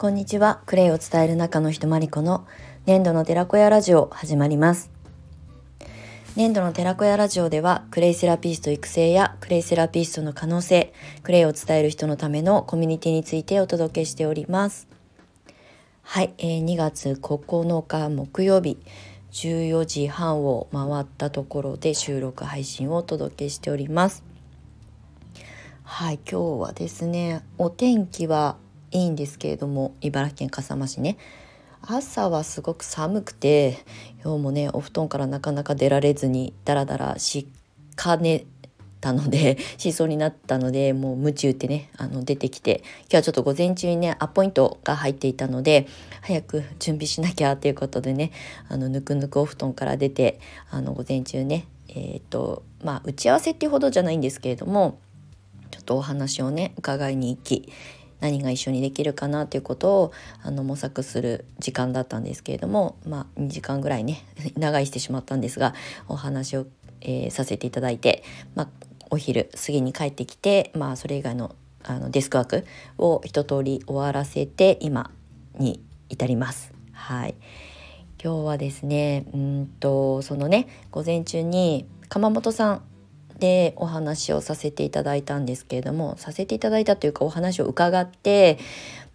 こんにちは。クレイを伝える中の人まりこの粘土の寺子屋ラジオ始まります。粘土の寺子屋ラジオではクレイセラピスト育成やクレイセラピストの可能性、クレイを伝える人のためのコミュニティについてお届けしております。はい、えー、2月9日木曜日14時半を回ったところで収録配信をお届けしております。はい、今日はですね、お天気はいいんですけれども茨城県笠間市ね。朝はすごく寒くて今日もねお布団からなかなか出られずにダラダラしかねたので しそうになったのでもう夢中ってねあの出てきて今日はちょっと午前中にねアポイントが入っていたので早く準備しなきゃということでねあのぬくぬくお布団から出てあの午前中ねえっ、ー、とまあ打ち合わせっていうほどじゃないんですけれどもちょっとお話をね伺いに行き何が一緒にできるかなということをあの模索する時間だったんですけれどもまあ2時間ぐらいね 長居してしまったんですがお話を、えー、させていただいて、まあ、お昼過ぎに帰ってきて、まあ、それ以外のあのデスクワークを一通り終わらせて今に至ります。はい今日はですねうんとそのね午前中に鎌本さんでお話をさせていただいたんですけれどもさせていただいたというかお話を伺って、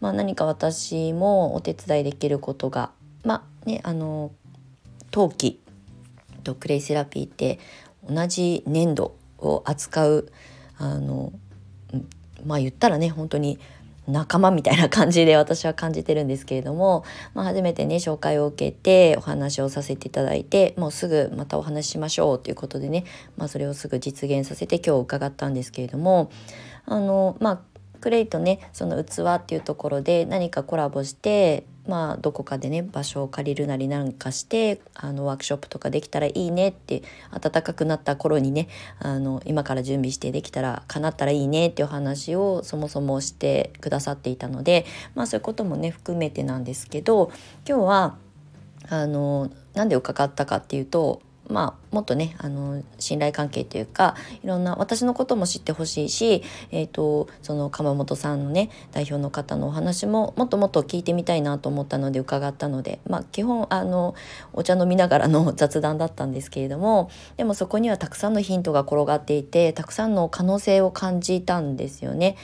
まあ、何か私もお手伝いできることがまあねあの陶器とクレイセラピーって同じ粘土を扱うあのまあ言ったらね本当に仲間みたいな感じで私は感じてるんですけれども、まあ、初めてね紹介を受けてお話をさせていただいてもうすぐまたお話ししましょうということでね、まあ、それをすぐ実現させて今日伺ったんですけれどもあのまあクレイとねその器っていうところで何かコラボしてまあどこかでね場所を借りるなりなんかしてあのワークショップとかできたらいいねって暖かくなった頃にねあの今から準備してできたら叶ったらいいねっていう話をそもそもしてくださっていたのでまあそういうこともね含めてなんですけど今日はあのなんで伺ったかっていうとまあ、もっとねあの信頼関係というかいろんな私のことも知ってほしいし、えーと、その鎌本さんのね代表の方のお話ももっともっと聞いてみたいなと思ったので伺ったので、まあ、基本あのお茶飲みながらの 雑談だったんですけれどもでもそこにはたくさんのヒントが転がっていてたくさんの可能性を感じたんですよね。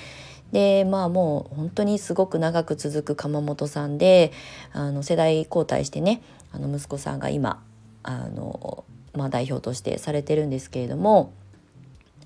でまあもう本当にすごく長く続く鎌本さんであの世代交代してねあの息子さんが今あのまあ、代表としてされてるんですけれども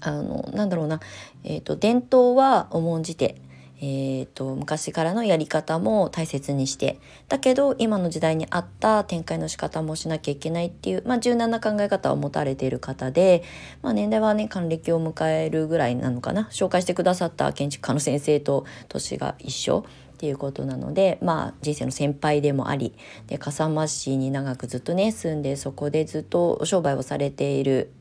あのなんだろうな、えーと、伝統は重んじて、えーと、昔からのやり方も大切にしてだけど今の時代に合った展開の仕方もしなきゃいけないっていう、まあ、柔軟な考え方を持たれている方で、まあ、年代はね還暦を迎えるぐらいなのかな紹介してくださった建築家の先生と年が一緒。っていうことなのでまあ人生の先輩でもありで笠間市に長くずっとね住んでそこでずっと商売をされている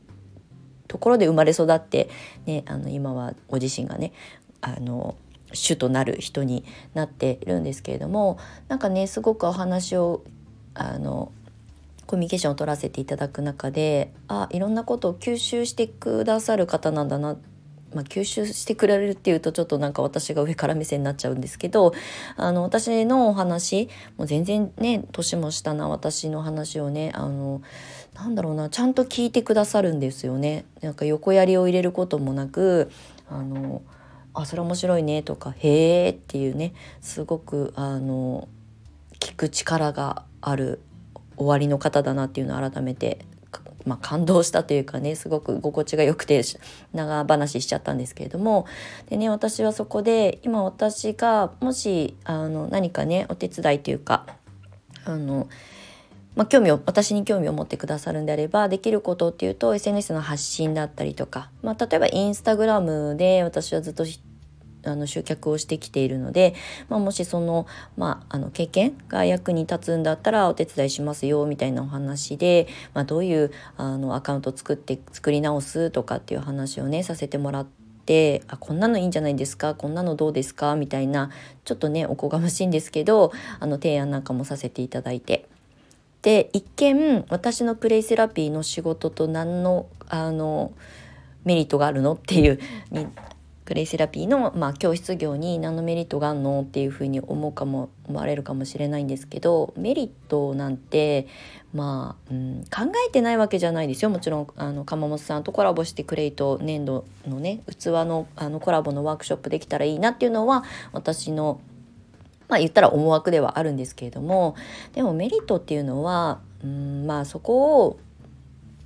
ところで生まれ育って、ね、あの今はご自身がねあの主となる人になっているんですけれどもなんかねすごくお話をあのコミュニケーションを取らせていただく中であいろんなことを吸収してくださる方なんだなってまあ、吸収してくれるっていうとちょっとなんか私が上から目線になっちゃうんですけどあの私のお話もう全然ね年も下な私の話をねあのなんだろうなちゃんと聞いてくださるんですよね。なんか横やりを入れることもなくあのあそれ面白いねとか「へえ」っていうねすごくあの聞く力がある終わりの方だなっていうのを改めてまあ、感動したというかねすごく心地が良くて長話しちゃったんですけれども。でね私はそこで今私がもしあの何かねお手伝いというかあのまあ、興味を私に興味を持ってくださるんであればできることっていうと SNS の発信だったりとか、まあ、例えばインスタグラムで私はずっとあの集客をしてきているので、まあ、もしその,、まあ、あの経験が役に立つんだったらお手伝いしますよみたいなお話で、まあ、どういうあのアカウント作って作り直すとかっていう話をねさせてもらって。あこんなのいいんじゃないですかこんなのどうですかみたいなちょっとねおこがましいんですけどあの提案なんかもさせていただいてで一見私のプレイセラピーの仕事と何のあのメリットがあるのっていうにクレイセラピーの、まあ、教室業に何のメリットがあるのっていうふうに思うかも思われるかもしれないんですけどメリットなんてまあ、うん、考えてないわけじゃないですよ。もちろんあの鎌本さんとコラボしてクレイと粘土のね器のあのコラボのワークショップできたらいいなっていうのは私のまあ言ったら思惑ではあるんですけれどもでもメリットっていうのはうんまあそこを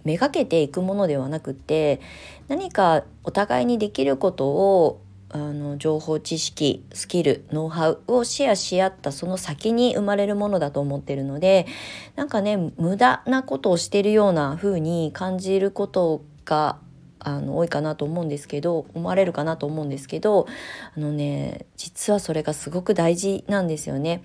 めがけていくものではなくて何かお互いにできることをあの情報知識スキルノウハウをシェアし合ったその先に生まれるものだと思ってるのでなんかね無駄なことをしてるような風に感じることがあの多いかなと思うんですけど思われるかなと思うんですけどあのね実はそれがすごく大事なんですよね。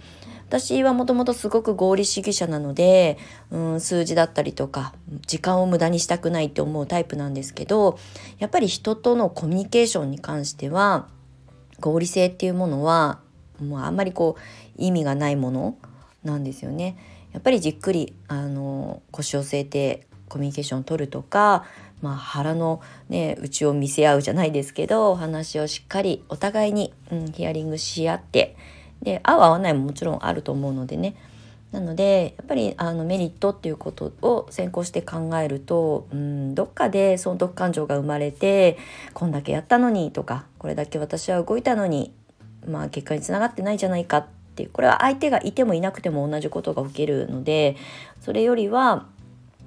私はもともとすごく合理主義者なので、うん、数字だったりとか時間を無駄にしたくないって思うタイプなんですけどやっぱり人とのコミュニケーションに関しては合理性っていうものはもうあんまりこう意味がないものなんですよね。やっぱりじっくりあの腰を据えてコミュニケーションを取るとかまあ、腹のね内を見せ合うじゃないですけどお話をしっかりお互いに、うん、ヒアリングし合ってで合う合わないももちろんあると思うのでね。なのでやっぱりあのメリットっていうことを先行して考えると、うん、どっかで損得感情が生まれてこんだけやったのにとかこれだけ私は動いたのに、まあ、結果につながってないじゃないかっていうこれは相手がいてもいなくても同じことが起きるのでそれよりは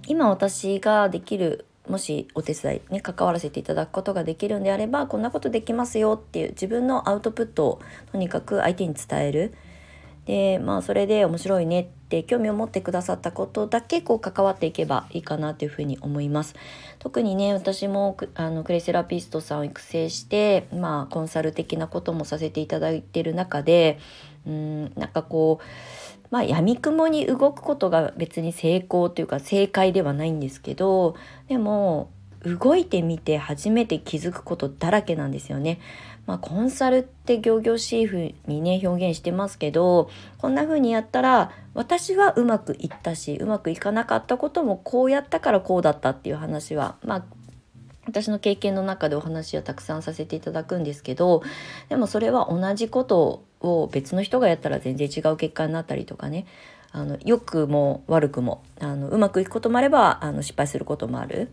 今私ができるもしお手伝いに関わらせていただくことができるんであればこんなことできますよっていう自分のアウトプットをとにかく相手に伝える。でまあそれで面白いねって興味を持ってくださったことだけこう関わっていけばいいかなというふうに思います。特にね私もあのクレイセラピストさんを育成してまあコンサル的なこともさせていただいてる中でうんなんかこうまあ闇雲に動くことが別に成功というか正解ではないんですけどでも動いてみて初めて気づくことだらけなんですよね。まあ、コンサルって仰々しい風にね表現してますけどこんな風にやったら私はうまくいったしうまくいかなかったこともこうやったからこうだったっていう話はまあ私の経験の中でお話をたくさんさせていただくんですけどでもそれは同じことを別の人がやったら全然違う結果になったりとかねあの良くも悪くもあのうまくいくこともあればあの失敗することもある。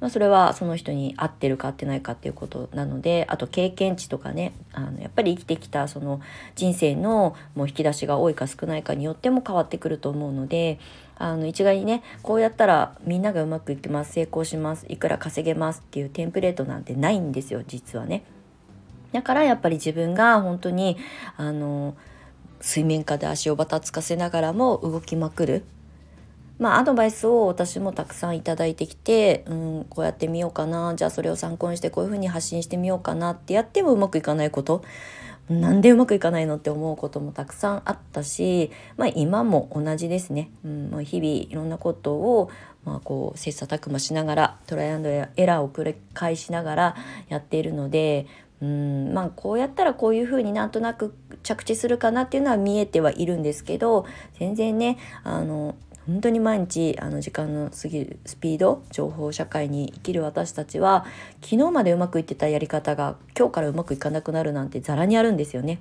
まあ、それはその人に合ってるか合ってないかっていうことなのであと経験値とかねあのやっぱり生きてきたその人生のもう引き出しが多いか少ないかによっても変わってくると思うのであの一概にねこうやったらみんながうまくいきます成功しますいくら稼げますっていうテンプレートなんてないんですよ実はね。だからやっぱり自分が本当にあの水面下で足をばたつかせながらも動きまくるまあ、アドバイスを私もたくさんいただいてきて、うん、こうやってみようかなじゃあそれを参考にしてこういうふうに発信してみようかなってやってもうまくいかないことなんでうまくいかないのって思うこともたくさんあったし、まあ、今も同じですね、うんまあ、日々いろんなことを、まあ、こう切磋琢磨しながらトライアンドエラーを繰り返しながらやっているのでうんまあこうやったらこういうふうになんとなく着地するかなっていうのは見えてはいるんですけど全然ねあの本当に毎日あの時間の過ぎるスピード情報社会に生きる私たちは昨日までうまくいってたやり方が今日からうまくいかなくなるなんてざらにあるんですよね。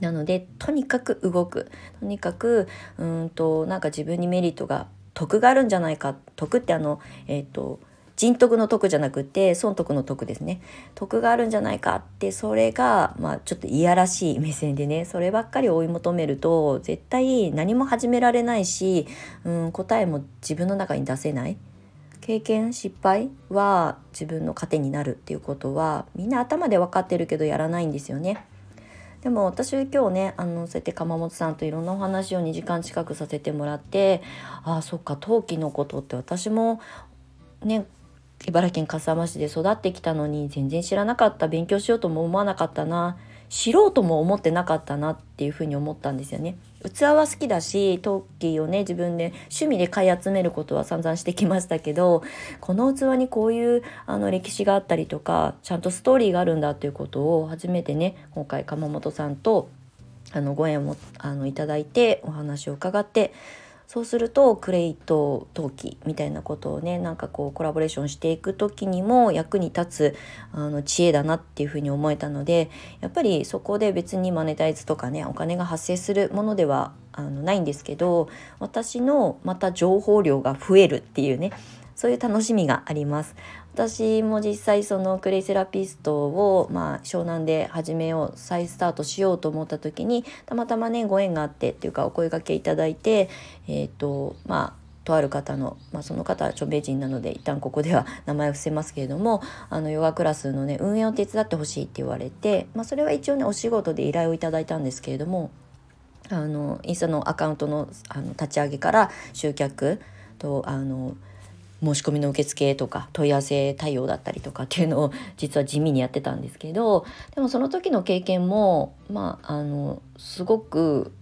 なのでとにかく動くとにかくうんとなんか自分にメリットが得があるんじゃないか得ってあのえっ、ー、と人徳の徳じゃなくて損得の徳ですね徳があるんじゃないかってそれが、まあ、ちょっといやらしい目線でねそればっかり追い求めると絶対何も始められないし、うん、答えも自分の中に出せない経験失敗は自分の糧になるっていうことはみんな頭で分かってるけどやらないんですよね。でも私今日ねあのそうやって鎌本さんといろんなお話を2時間近くさせてもらってああそっか陶器のことって私もね茨城県笠間市で育ってきたのに全然知らなかった勉強しようとも思わなかったな知ろうとも思ってなかったなっていうふうに思ったんですよね。器は好きだし陶器をね自分で趣味で買い集めることは散々してきましたけどこの器にこういうあの歴史があったりとかちゃんとストーリーがあるんだっていうことを初めてね今回鎌本さんとあのご縁をあのいただいてお話を伺ってそうするとクレイト陶器みたいなことをねなんかこうコラボレーションしていく時にも役に立つあの知恵だなっていうふうに思えたのでやっぱりそこで別にマネタイズとかねお金が発生するものではあのないんですけど私のまた情報量が増えるっていうねそういう楽しみがあります。私も実際そのクレイセラピストを、まあ、湘南で始めよう再スタートしようと思った時にたまたまねご縁があってっていうかお声がけいただいてえっ、ー、とまあとある方の、まあ、その方は著名人なので一旦ここでは名前を伏せますけれどもあのヨガクラスのね運営を手伝ってほしいって言われて、まあ、それは一応ねお仕事で依頼をいただいたんですけれどもあのインスタのアカウントのあの立ち上げから集客とあの申し込みの受付とか問い合わせ対応だったりとかっていうのを実は地味にやってたんですけどでもその時の経験もまああのすごく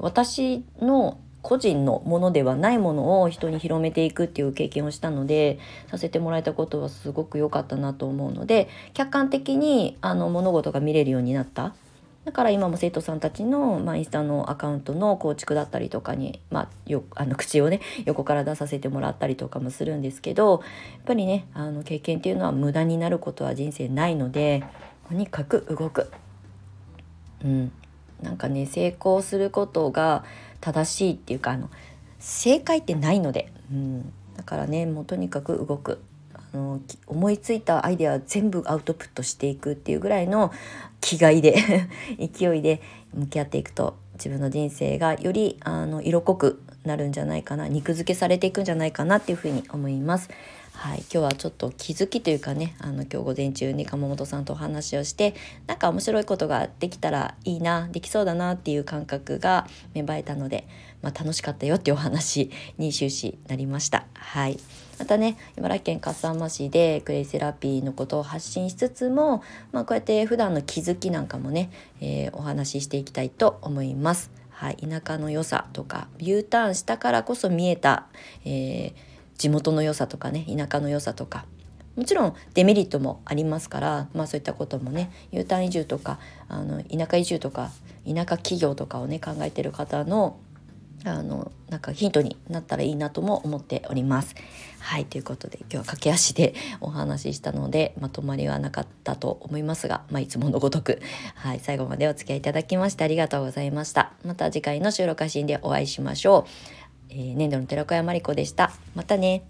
私の個人のものではないものを人に広めていくっていう経験をしたのでさせてもらえたことはすごく良かったなと思うので客観的にあの物事が見れるようになった。だから今も生徒さんたちの、まあ、インスタのアカウントの構築だったりとかに、まあ、よあの口をね 横から出させてもらったりとかもするんですけどやっぱりねあの経験っていうのは無駄になることは人生ないのでとにかく動く。うん、なんかね成功することが正しいっていうかあの正解ってないので、うん、だからねもうとにかく動く。の思いついたアイデア全部アウトプットしていくっていうぐらいの気概で 勢いで向き合っていくと自分の人生がよりあの色濃くなるんじゃないかな肉付けされていくんじゃないかなっていうふうに思います。はい、今日はちょっと気づきというかねあの今日午前中に鎌本さんとお話をしてなんか面白いことができたらいいなできそうだなっていう感覚が芽生えたので、まあ、楽しかったよっていうお話に終始なりました。はいまたね茨城県笠間市でクレイセラピーのことを発信しつつも、まあ、こうやって普段の気づきなんかもね、えー、お話ししていきたいと思います。はい、田舎の良さとか U ターンしたからこそ見えた、えー、地元の良さとかね田舎の良さとか。もちろんデメリットもありますから、まあ、そういったこともね U ターン移住とかあの田舎移住とか田舎企業とかをね考えてる方のあのなんかヒントになったらいいなとも思っております。はいということで今日は駆け足でお話ししたのでまとまりはなかったと思いますが、まあ、いつものごとく、はい、最後までお付き合いいただきましてありがとうございました。また次回の収録配信でお会いしましょう。えー、年度の寺子屋まりこでした。またね。